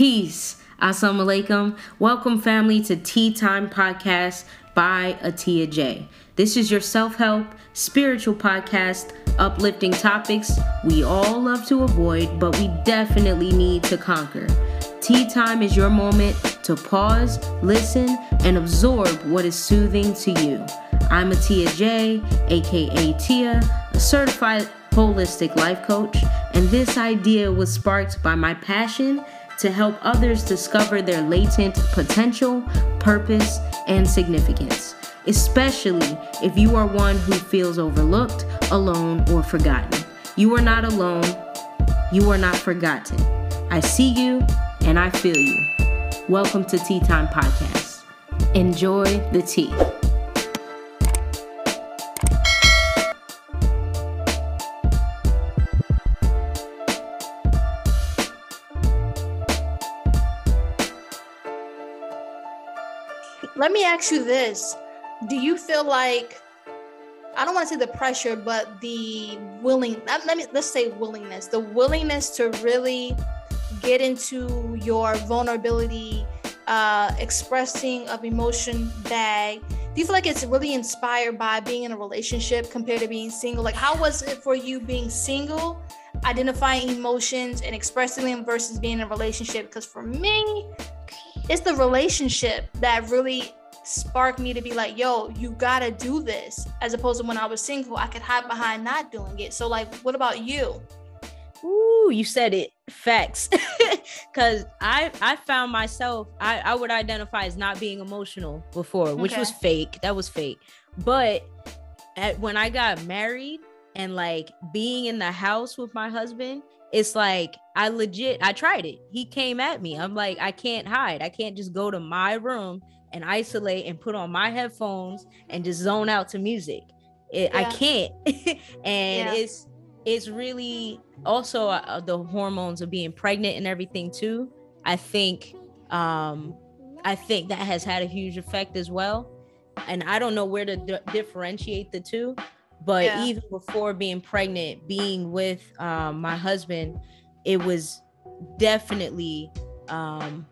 Peace. Assalamu alaikum. Welcome, family, to Ti Time Podcast by Atiya J. This is your self help, spiritual podcast, uplifting topics we all love to avoid, but we definitely need to conquer. Ti Time is your moment to pause, listen, and absorb what is soothing to you. I'm Atiya J, aka Tia, a certified holistic life coach, and this idea was sparked by my passion to help others discover their latent potential, purpose, and significance, especially if you are one who feels overlooked, alone, or forgotten. You are not alone, you are not forgotten. I see you and I feel you. Welcome to Ti Time Podcast. Enjoy the tea. Let me ask you this. Do you feel like I don't want to say the pressure, but the willing let me let's say willingness, the willingness to really get into your vulnerability, uh, expressing of emotion bag. Do you feel like it's really inspired by being in a relationship compared to being single? Like, how was it for you being single, identifying emotions and expressing them versus being in a relationship? Because for me, it's the relationship that really sparked me to be like, yo, you gotta do this. As opposed to when I was single, I could hide behind not doing it. So, like, what about you? Ooh, you said it. Facts. Cause I I found myself, I, I would identify as not being emotional before, which okay. was fake. That was fake. But at, when I got married and like being in the house with my husband, it's like I legit I tried it. He came at me. I'm like, I can't hide. I can't just go to my room and isolate and put on my headphones and just zone out to music. It, yeah. I can't. and yeah. it's it's really also uh, the hormones of being pregnant and everything too. I think um I think that has had a huge effect as well. And I don't know where to d- differentiate the two, but yeah. even before being pregnant, being with um, my husband, it was definitely um,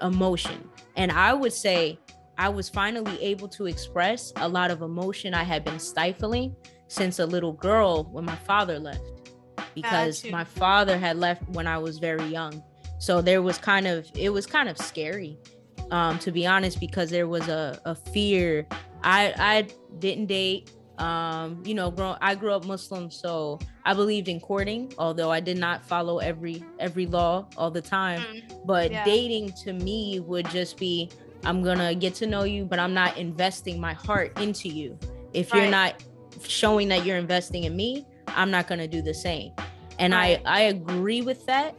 emotion. And I would say I was finally able to express a lot of emotion I had been stifling since a little girl when my father left because my father had left when I was very young. So there was kind of it was kind of scary um to be honest because there was a, a fear. I I didn't date um you know grow I grew up Muslim so I believed in courting although I did not follow every every law all the time mm, but yeah. dating to me would just be I'm going to get to know you but I'm not investing my heart into you. If right. you're not showing that you're investing in me, I'm not going to do the same. And right. I I agree with that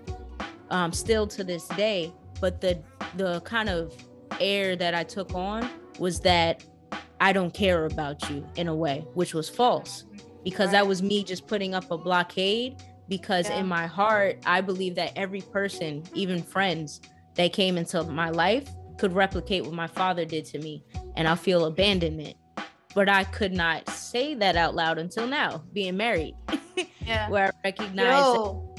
um still to this day, but the the kind of air that I took on was that I don't care about you in a way, which was false because right. that was me just putting up a blockade because yeah. in my heart I believe that every person, even friends that came into my life could replicate what my father did to me and I feel abandonment but I could not say that out loud until now, being married. Yeah. where I recognize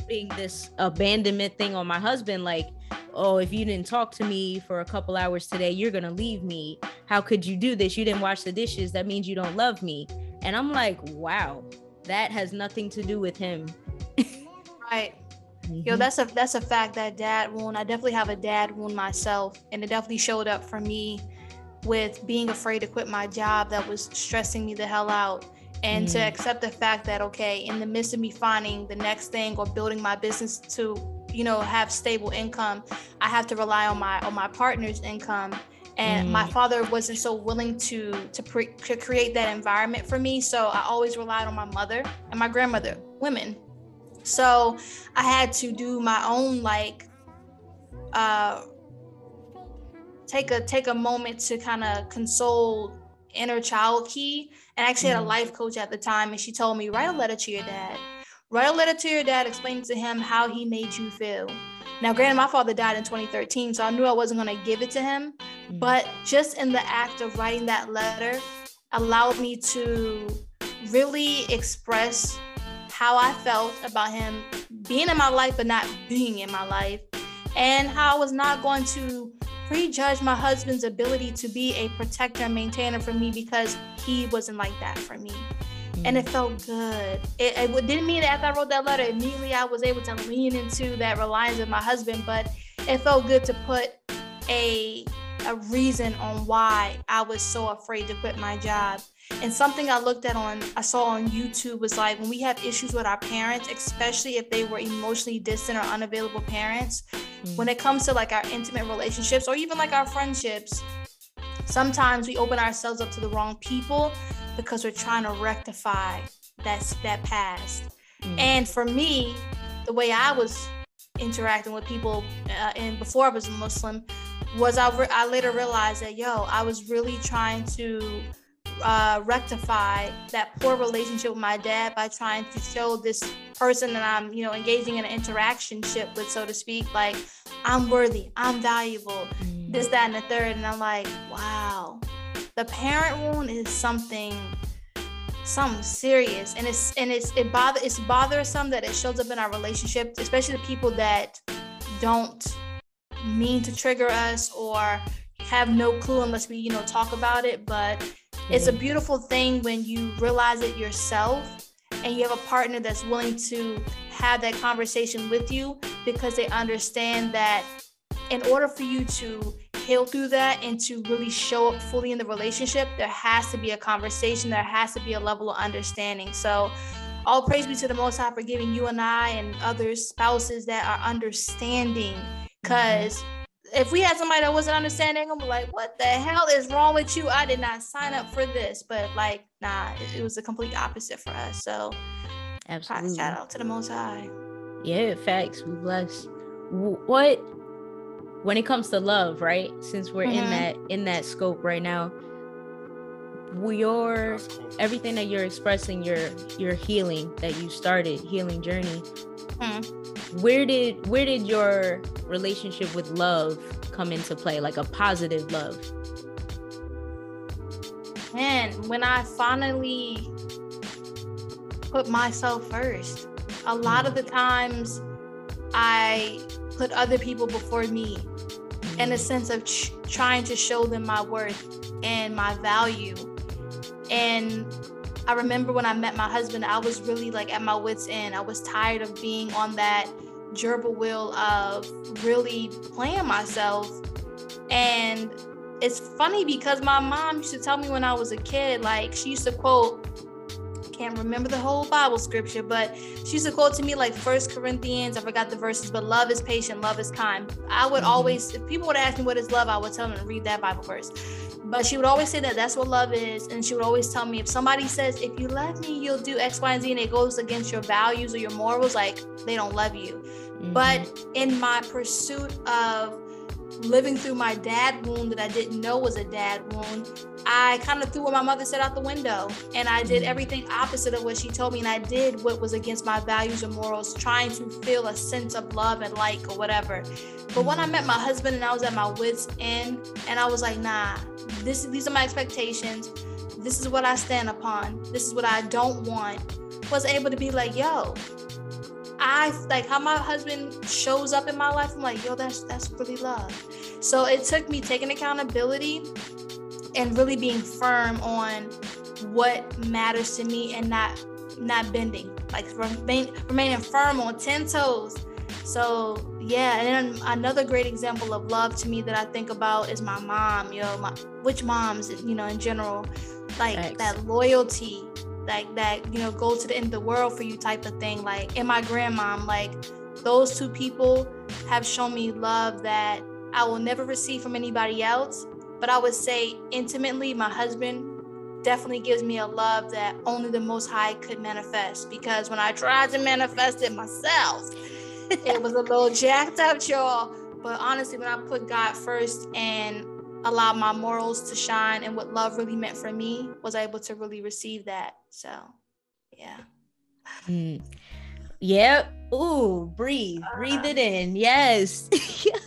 being this abandonment thing on my husband, like, oh, if you didn't talk to me for a couple hours today, you're gonna leave me. How could you do this? You didn't wash the dishes. That means you don't love me. And I'm like, wow, that has nothing to do with him. right. Mm-hmm. Yo, that's a that's a fact. That dad wound. I definitely have a dad wound myself, and it definitely showed up for me with being afraid to quit my job that was stressing me the hell out and mm. to accept the fact that okay in the midst of me finding the next thing or building my business to you know have stable income i have to rely on my on my partner's income. And mm. my father wasn't so willing to to, pre- to create that environment for me. So i always relied on my mother and my grandmother women. So i had to do my own like uh take a take a moment to kind of console inner child key. And I actually had a mm-hmm. life coach at the time and she told me write a letter to your dad write a letter to your dad explaining to him how he made you feel now granted my father died in 2013 so i knew i wasn't going to give it to him mm. but just in the act of writing that letter allowed me to really express how i felt about him being in my life but not being in my life and how I was not going to prejudge my husband's ability to be a protector and maintainer for me because he wasn't like that for me. And it felt good. It, it didn't mean that after I wrote that letter, immediately I was able to lean into that reliance of my husband, but it felt good to put a a reason on why I was so afraid to quit my job. And something I looked at on, I saw on YouTube was like when we have issues with our parents, especially if they were emotionally distant or unavailable parents, mm-hmm. when it comes to like our intimate relationships or even like our friendships, sometimes we open ourselves up to the wrong people because we're trying to rectify that, that past. Mm-hmm. And for me, the way I was interacting with people uh, and before I was a Muslim was I, re- I later realized that yo I was really trying to uh, rectify that poor relationship with my dad by trying to show this person that I'm you know engaging in an interaction ship with so to speak like I'm worthy I'm valuable mm. this that and the third and I'm like wow the parent wound is something something serious and it's and it's it bother it's bothersome that it shows up in our relationship especially the people that don't mean to trigger us or have no clue unless we you know talk about it but it's a mm-hmm. beautiful thing when you realize it yourself and you have a partner that's willing to have that conversation with you because they understand that in order for you to heal through that and to really show up fully in the relationship, there has to be a conversation, there has to be a level of understanding. So, all praise be to the Most High for giving you and I and other spouses that are understanding. Because mm-hmm. if we had somebody that wasn't understanding, I'm like, what the hell is wrong with you? I did not sign up for this. But like, nah, it, it was the complete opposite for us. So, absolutely. Shout out to the Most High. Yeah, facts. We bless. What when it comes to love, right? Since we're mm-hmm. in that in that scope right now, your everything that you're expressing, your your healing that you started, healing journey. Mm-hmm. Where did where did your relationship with love come into play? Like a positive love? Man, when I finally put myself first, a lot of the times I put other people before me in a sense of ch- trying to show them my worth and my value. And I remember when I met my husband, I was really like at my wits' end. I was tired of being on that gerbil wheel of really playing myself. And it's funny because my mom used to tell me when I was a kid, like she used to quote, can't remember the whole Bible scripture, but she used to quote to me like First Corinthians. I forgot the verses, but love is patient, love is kind. I would mm-hmm. always, if people would ask me what is love, I would tell them to read that Bible verse. But she would always say that that's what love is, and she would always tell me if somebody says if you love me, you'll do X, Y, and Z, and it goes against your values or your morals, like they don't love you. Mm-hmm. But in my pursuit of living through my dad wound that I didn't know was a dad wound, I kind of threw what my mother said out the window and I did mm. everything opposite of what she told me. And I did what was against my values and morals, trying to feel a sense of love and like or whatever. But when I met my husband and I was at my wits' end and I was like, nah, this these are my expectations. This is what I stand upon. This is what I don't want. Was able to be like, yo, I like how my husband shows up in my life. I'm like, yo, that's that's really love. So it took me taking accountability and really being firm on what matters to me and not not bending, like remain, remaining firm on ten toes. So yeah, and then another great example of love to me that I think about is my mom. You know, my which moms, you know, in general, like Thanks. that loyalty like that you know go to the end of the world for you type of thing. Like and my grandmom like those two people have shown me love that i will never receive from anybody else. But i would say intimately my husband definitely gives me a love that only the most high could manifest. Because when i tried to manifest it myself it was a little jacked up y'all. But honestly when i put god first and allow my morals to shine and what love really meant for me was able to really receive that. So yeah. Mm. yep. Ooh breathe. Uh, breathe it in. Yes.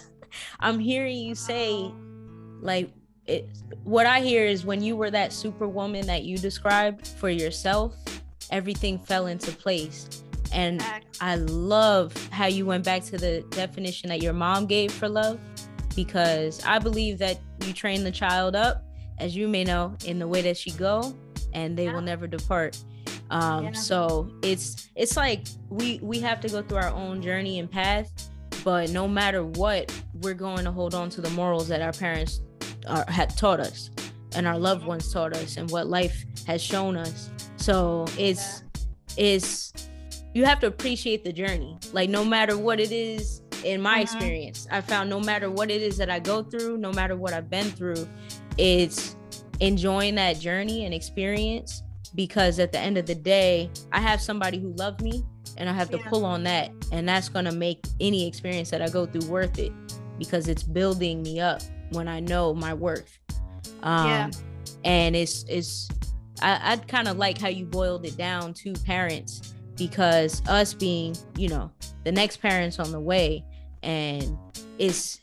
I'm hearing you say like it what i hear is when you were that superwoman that you described for yourself everything fell into place. And I love how you went back to the definition that your mom gave for love because I believe that you train the child up, as you may know, in the way that she go, and they yeah. will never depart. Um, yeah. So it's it's like we we have to go through our own journey and path, but no matter what, we're going to hold on to the morals that our parents are, had taught us, and our loved ones taught us, and what life has shown us. So it's yeah. it's you have to appreciate the journey. Like no matter what it is, in my mm-hmm. experience, I found no matter what it is that I go through, no matter what I've been through, it's enjoying that journey and experience because at the end of the day, I have somebody who loved me and I have to yeah. pull on that. And that's going to make any experience that I go through worth it because it's building me up when I know my worth. Um, yeah. And it's, it's, I, I'd kind of like how you boiled it down to parents because us being, you know, the next parents on the way, and it's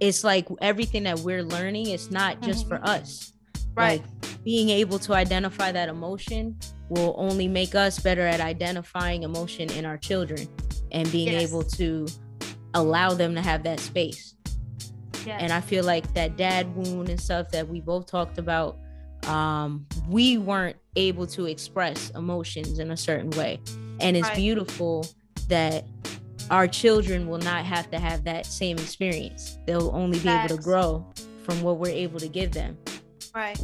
it's like everything that we're learning it's not just mm-hmm. for us right like being able to identify that emotion will only make us better at identifying emotion in our children and being yes. able to allow them to have that space yes. and i feel like that dad wound and stuff that we both talked about um, we weren't able to express emotions in a certain way and it's right. beautiful that our children will not have to have that same experience. They'll only be able to grow from what we're able to give them. Right.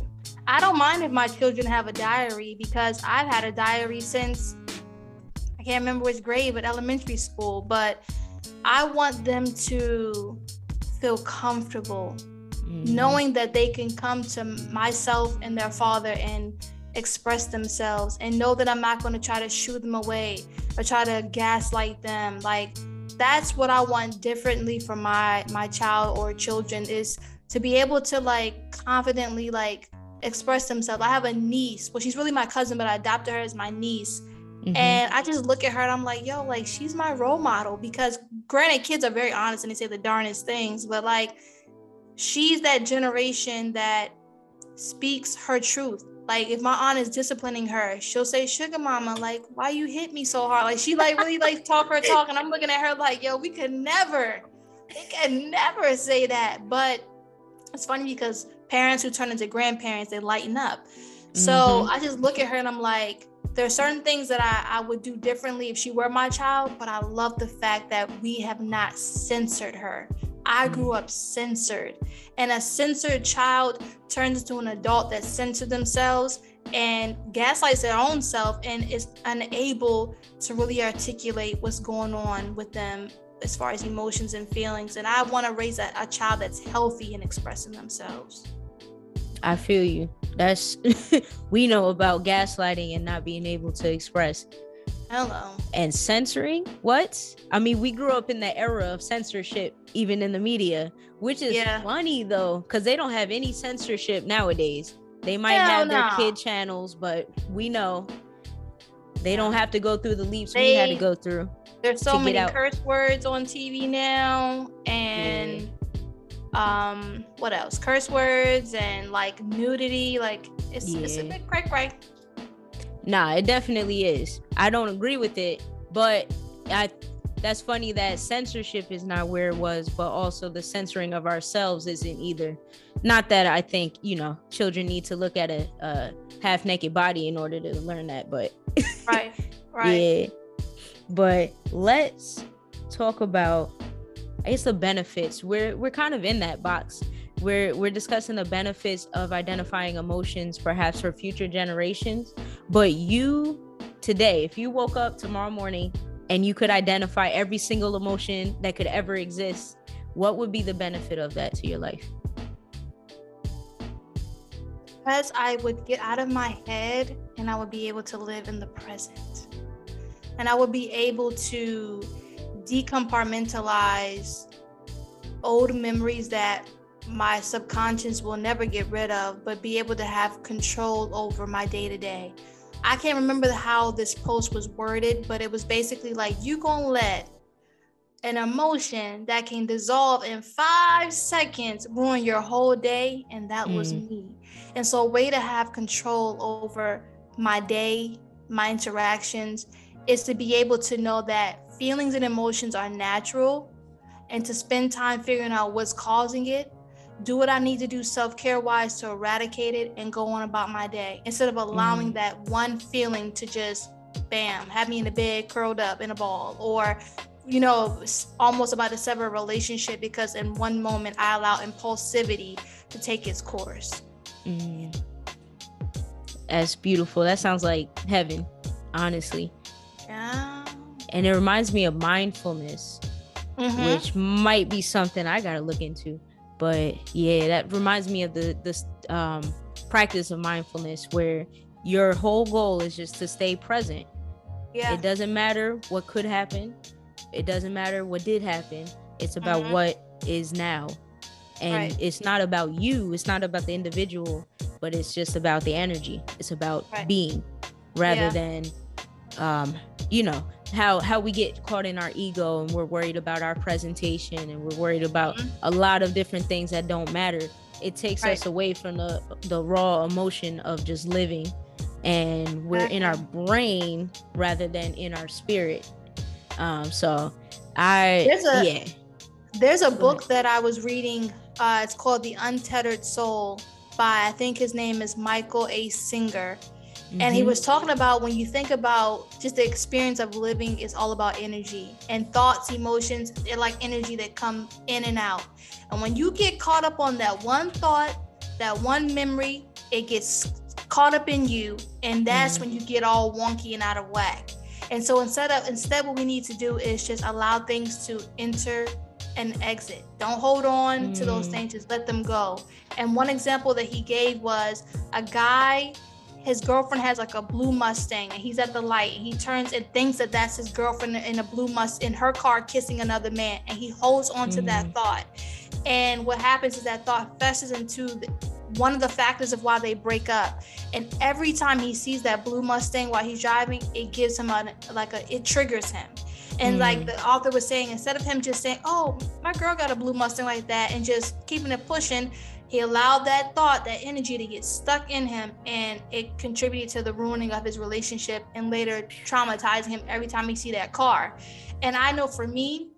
I don't mind if my children have a diary because I've had a diary since I can't remember which grade, but elementary school. But I want them to feel comfortable mm-hmm. knowing that they can come to myself and their father and express themselves and know that I'm not going to try to shoo them away or try to gaslight them. Like that's what I want differently for my my child or children is to be able to like confidently like express themselves. I have a niece. Well, she's really my cousin, but I adopted her as my niece. Mm-hmm. And I just look at her and I'm like, yo, like she's my role model because granted, kids are very honest and they say the darnest things, but like she's that generation that speaks her truth like if my aunt is disciplining her, she'll say, "Sugar mama, like why you hit me so hard?" Like she like really like talk her talk, and I'm looking at her like, "Yo, we could never, we could never say that." But it's funny because parents who turn into grandparents, they lighten up. So mm-hmm. I just look at her and I'm like, there are certain things that I, I would do differently if she were my child, but I love the fact that we have not censored her. I grew up censored. And a censored child turns into an adult that censored themselves and gaslights their own self and is unable to really articulate what's going on with them as far as emotions and feelings. And I want to raise a, a child that's healthy and expressing themselves. I feel you. That's we know about gaslighting and not being able to express. Hello. And censoring? What? I mean, we grew up in the era of censorship, even in the media, which is yeah. funny though, because they don't have any censorship nowadays. They might Hell have no. their kid channels, but we know they don't have to go through the leaps they, we had to go through. There's so many curse words on TV now, and yeah. um, what else? Curse words and like nudity. Like it's, yeah. it's a bit cray cray. Nah, it definitely is. I don't agree with it, but I that's funny that censorship is not where it was, but also the censoring of ourselves isn't either. Not that I think, you know, children need to look at a, a half naked body in order to learn that, but right, right. Yeah. But let's talk about I guess the benefits. We're we're kind of in that box we're we're discussing the benefits of identifying emotions perhaps for future generations. But you today if you woke up tomorrow morning and you could identify every single emotion that could ever exist what would be the benefit of that to your life? Because i would get out of my head and i would be able to live in the present. And i would be able to decompartmentalize old memories that my subconscious will never get rid of, but be able to have control over my day to day. I can't remember how this post was worded, but it was basically like, you gonna let an emotion that can dissolve in five seconds ruin your whole day. And that mm. was me. And so, a way to have control over my day, my interactions, is to be able to know that feelings and emotions are natural and to spend time figuring out what's causing it do what I need to do self care wise to eradicate it and go on about my day instead of allowing mm. that one feeling to just bam, have me in the bed curled up in a ball or you know, almost about to sever a relationship because in one moment I allow impulsivity to take its course. Mm. That's beautiful. That sounds like heaven, honestly. Yeah. And it reminds me of mindfulness, mm-hmm. which might be something I got to look into but yeah that reminds me of the this um, practice of mindfulness where your whole goal is just to stay present yeah it doesn't matter what could happen it doesn't matter what did happen it's about mm-hmm. what is now and right. it's not about you it's not about the individual but it's just about the energy it's about right. being rather yeah. than um you know how how we get caught in our ego and we're worried about our presentation and we're worried about mm-hmm. a lot of different things that don't matter. It takes right. us away from the the raw emotion of just living and we're in our brain rather than in our spirit. Um so i there's a, yeah. there's a book that i was reading uh it's called the untethered soul by i think his name is michael a. Singer Mm-hmm. And he mm-hmm. was talking about when you think about just the experience of living is all about energy and thoughts, emotions, they're like energy that come in and out. And when you get caught up on that one thought, that one memory, it gets caught up in you. And that's mm-hmm. when you get all wonky and out of whack. And so instead of instead what we need to do is just allow things to enter and exit. Don't hold on mm. to those mm. things, just let them go. And one example that he gave was a guy his girlfriend has like a blue Mustang and he's at the light and he turns and thinks that that's his girlfriend in a blue Mustang in her car kissing another man and he holds on to mm. that thought. And what happens is that thought festers into the, one of the factors of why they break up. And every time he sees that blue Mustang while he's driving, it gives him a like a it triggers him. And mm. like the author was saying, instead of him just saying, "Oh, my girl got a blue Mustang like that," and just keeping it pushing, he allowed that thought, that energy to get stuck in him, and it contributed to the ruining of his relationship and later traumatizing him every time he see that car. And I know for me,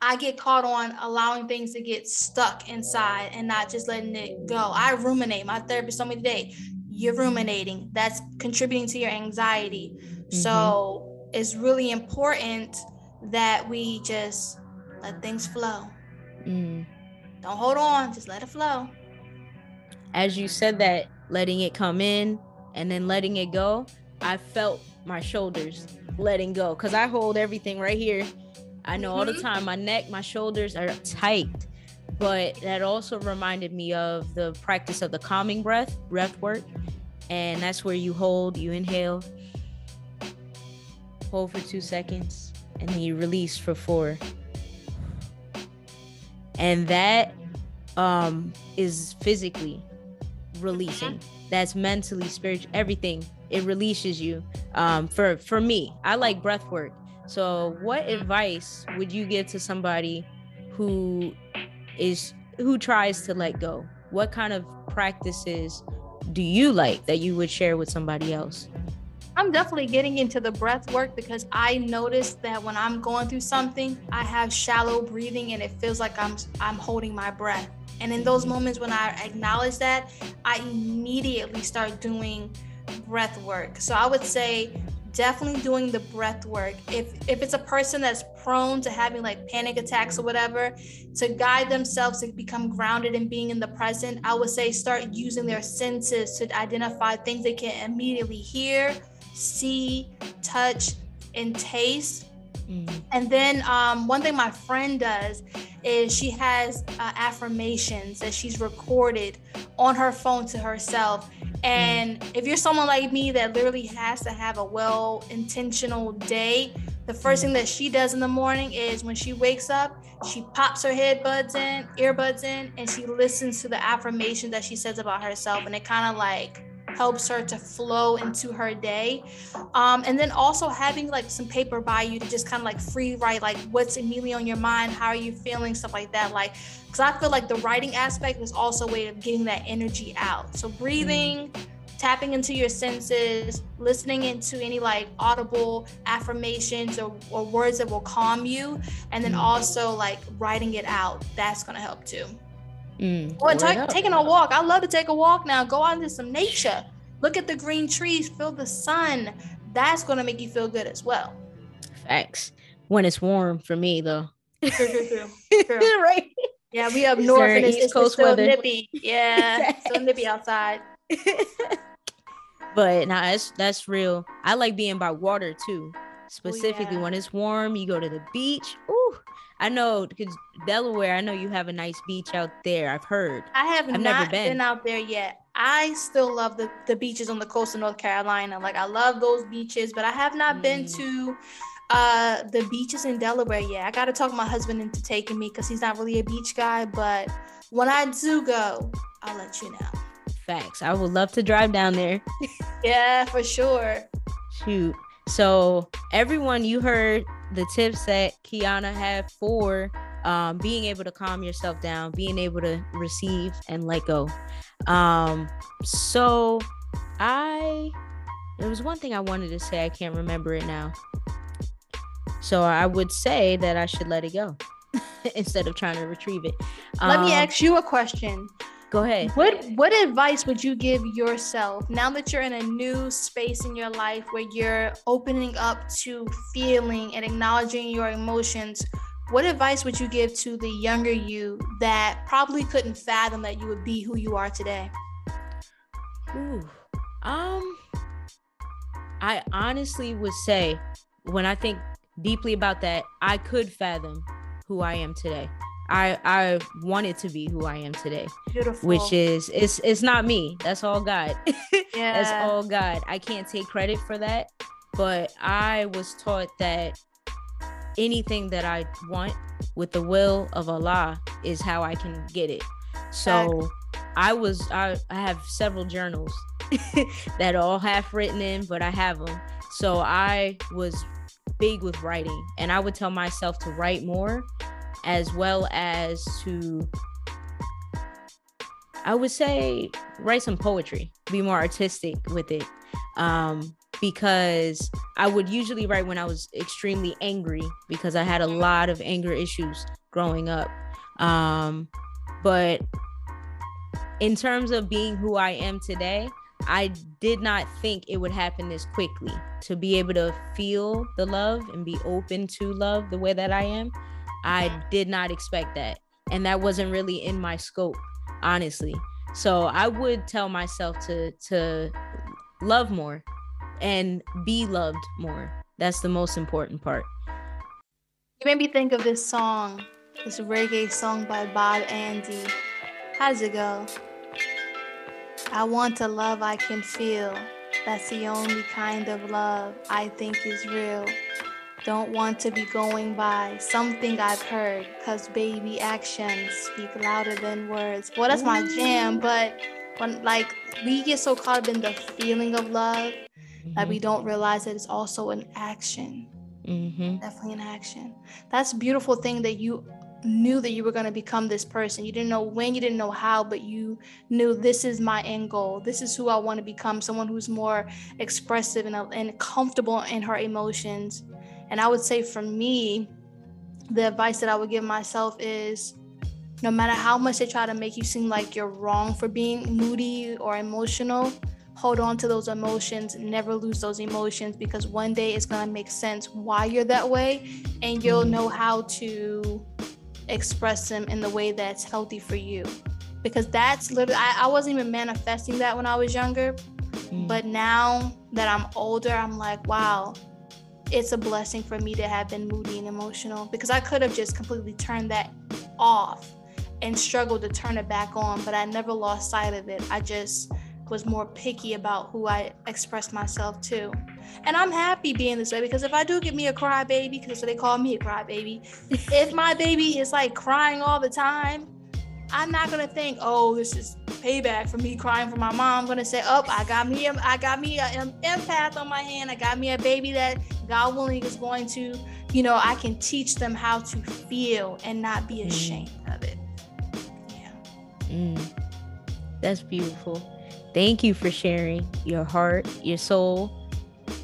I get caught on allowing things to get stuck inside and not just letting it go. I ruminate. My therapist told me today, you're ruminating. That's contributing to your anxiety. Mm-hmm. So it's really important that we just let things flow. Mm. Don't hold on, just let it flow as you said that, letting it come in and then letting it go, I felt my shoulders letting go because I hold everything right here. I know mm-hmm. all the mm-hmm. time my neck, my shoulders are tight. But that also reminded me of the practice of the calming breath, breath work. And that's where you hold, you inhale, hold for two seconds, and then you release for four. And that um, is physically releasing. That's mentally spiritual everything. It releases you um for for me. I like breath work. So what advice would you give to somebody who is who tries to let go? What kind of practices do you like that you would share with somebody else? I'm definitely getting into the breath work because I noticed that when I'm going through something, I have shallow breathing and it feels like I'm I'm holding my breath. And in those moments when I acknowledge that, I immediately start doing breath work. So I would say definitely doing the breath work. If if it's a person that's prone to having like panic attacks or whatever, to guide themselves to become grounded and being in the present, I would say start using their senses to identify things they can immediately hear, see, touch, and taste Mm. And then um, one thing my friend does is she has uh, affirmations that she's recorded on her phone to herself. And if you're someone like me that literally has to have a well intentional day, the first thing that she does in the morning is when she wakes up, she pops her headbuds in, earbuds in, and she listens to the affirmation that she says about herself. And it kind of like helps her to flow into her day. Um, and then also having like some paper by you to just kind of like free write, like what's immediately on your mind, how are you feeling, stuff like that. Like, because I feel like the writing aspect is also a way of getting that energy out. So breathing, tapping into your senses, listening into any like audible affirmations or, or words that will calm you, and then also like writing it out. That's gonna help too. Mm, oh, t- taking a walk. I love to take a walk now. Go out into some nature. Look at the green trees, feel the sun. That's gonna make you feel good as well. Facts. When it's warm for me though. True, true, true. true. right. Yeah, we up north and it's, East Coast still weather. nippy. Yeah, still nippy outside. but nah, that's that's real. I like being by water too. Specifically, oh, yeah. when it's warm, you go to the beach. Ooh, I know because Delaware. I know you have a nice beach out there. I've heard. I have I've not never been. been out there yet. I still love the the beaches on the coast of North Carolina. Like I love those beaches, but I have not mm. been to uh the beaches in Delaware yet. I got to talk my husband into taking me because he's not really a beach guy. But when I do go, I'll let you know. Facts. I would love to drive down there. yeah, for sure. Shoot. So everyone, you heard the tips that Keyona had for um, being able to calm yourself down, being able to receive and let go. Um, so I, there was one thing I wanted to say. I can't remember it now. So I would say that I should let it go instead of trying to retrieve it. Let um, me ask you a question. Go ahead. What what advice would you give yourself now that you're in a new space in your life where you're opening up to feeling and acknowledging your emotions? What advice would you give to the younger you that probably couldn't fathom that you would be who you are today? Ooh. Um I honestly would say when I think deeply about that, I could fathom who I am today. I I wanted to be who I am today. Beautiful. Which is it's it's not me. That's all God. Yeah. That's all God. I can't take credit for that, but I was taught that anything that I want with the will of Allah is how I can get it. So I was I, I have several journals that all half written in, but I have them. So I was big with writing and I would tell myself to write more as well as to I would say write some poetry, be more artistic with it. Um, because I would usually write when I was extremely angry because I had a lot of anger issues growing up. Um, but in terms of being who I am today, I did not think it would happen this quickly to be able to feel the love and be open to love the way that I am. I did not expect that. And that wasn't really in my scope, honestly. So I would tell myself to to love more and be loved more. That's the most important part. You made me think of this song, this reggae song by Bob Andy. How's it go? I want a love I can feel. That's the only kind of love I think is real. Don't want to be going by something I've heard, cause baby actions speak louder than words. Well, that's my jam, but when like we get so caught up in the feeling of love mm-hmm. that we don't realize that it's also an action. Mm-hmm. Definitely an action. That's a beautiful thing that you knew that you were going to become this person. You didn't know when, you didn't know how, but you knew this is my end goal. This is who I want to become someone who's more expressive and, and comfortable in her emotions and I would say for me, the advice that I would give myself is no matter how much they try to make you seem like you're wrong for being moody or emotional, hold on to those emotions, never lose those emotions because one day it's going to make sense why you're that way and you'll know how to express them in the way that's healthy for you. Because that's literally, I, I wasn't even manifesting that when I was younger. Mm. But now that I'm older, I'm like, wow, it's a blessing for me to have been moody and emotional because I could have just completely turned that off and struggled to turn it back on, but I never lost sight of it. I just was more picky about who I expressed myself to. And I'm happy being this way because if I do get me a cry baby, because they call me a cry baby, if my baby is like crying all the time, I'm not gonna think, oh, this is payback for me crying for my mom. I'm gonna say, oh, I got me, a, I got me an empath on my hand. I got me a baby that God willing is going to, you know, I can teach them how to feel and not be ashamed mm. of it. Yeah. Mm. That's beautiful. Thank you for sharing your heart, your soul.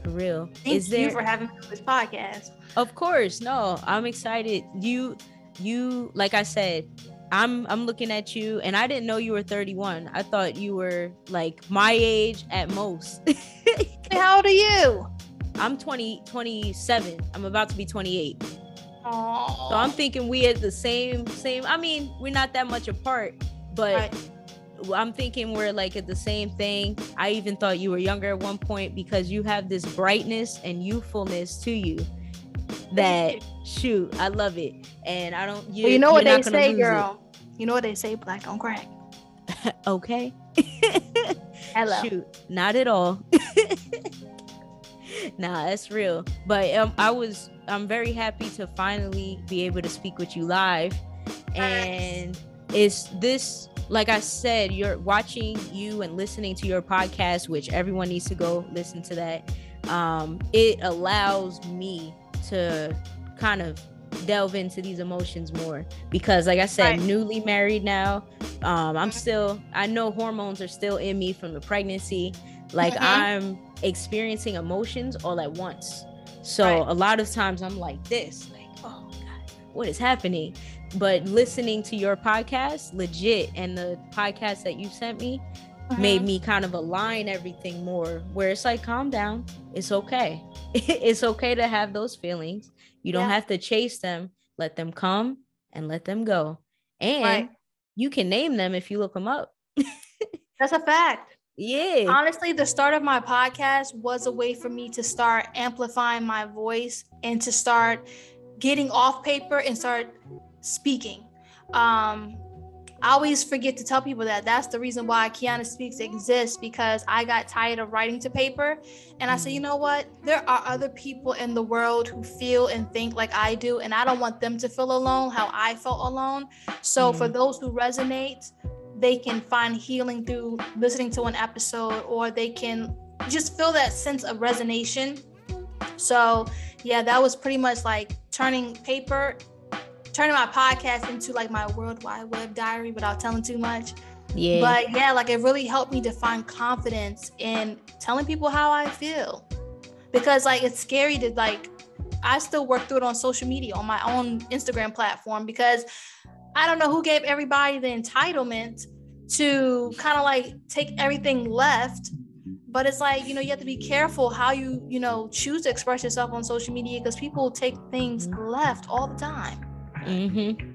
For real. Thank Is there... you for having me on this podcast. Of course. No, I'm excited. You you like I said, I'm I'm looking at you and I didn't know you were 31. I thought you were like my age at most. How old are you? I'm 20 27. I'm about to be 28. Aww. So I'm thinking we at the same same I mean, we're not that much apart, but right. I'm thinking we're like at the same thing. I even thought you were younger at one point because you have this brightness and youthfulness to you that shoot, I love it. And I don't you, well, you know what they say, girl. It. You know what they say, black don't crack. okay. Hello. Shoot, not at all. nah, that's real. But um, I was I'm very happy to finally be able to speak with you live. And it's this like I said, you're watching you and listening to your podcast, which everyone needs to go listen to that. Um, it allows me to kind of delve into these emotions more because like i said right. newly married now um i'm still i know hormones are still in me from the pregnancy like mm-hmm. i'm experiencing emotions all at once so right. a lot of times i'm like this like oh god what is happening but listening to your podcast legit and the podcast that you sent me mm-hmm. made me kind of align everything more where it's like calm down it's okay it's okay to have those feelings you don't yeah. have to chase them let them come and let them go and right. you can name them if you look them up that's a fact yeah honestly the start of my podcast was a way for me to start amplifying my voice and to start getting off paper and start speaking. Um, I always forget to tell people that that's the reason why Keyona Speaks exists because I got tired of writing to paper. And I said, you know what? There are other people in the world who feel and think like I do. And I don't want them to feel alone how I felt alone. So mm-hmm. for those who resonate, they can find healing through listening to an episode or they can just feel that sense of resonation. So, yeah, that was pretty much like turning paper turning my podcast into like my World Wide Web diary without telling too much. Yeah. But yeah, like it really helped me to find confidence in telling people how I feel. Because like it's scary to like I still work through it on social media on my own Instagram platform because I don't know who gave everybody the entitlement to kind of like take everything left but it's like you know you have to be careful how you you know choose to express yourself on social media because people take things mm-hmm. left all the time Mm-hmm.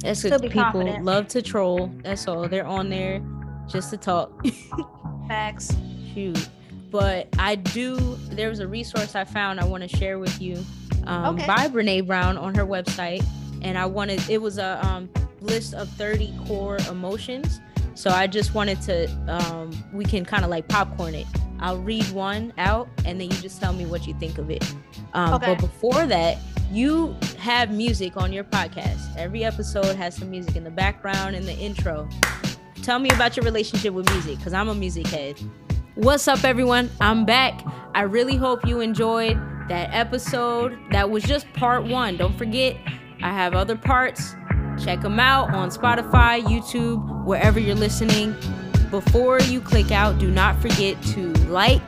That's what people confident. love to troll. That's all. They're on there just to talk. Facts. Shoot. But I do. There was a resource I found I want to share with you um, okay. by Brene Brown on her website, and I wanted. It was a um, list of 30 core emotions. So I just wanted to. Um, we can kind of like popcorn it. I'll read one out, and then you just tell me what you think of it. Um, okay. But before that, you have music on your podcast. Every episode has some music in the background and the intro. Tell me about your relationship with music because I'm a music head. What's up, everyone? I'm back. I really hope you enjoyed that episode. That was just part one. Don't forget, I have other parts. Check them out on Spotify, YouTube, wherever you're listening. Before you click out, do not forget to like,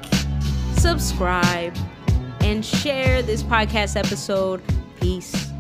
subscribe, and share this podcast episode. Peace.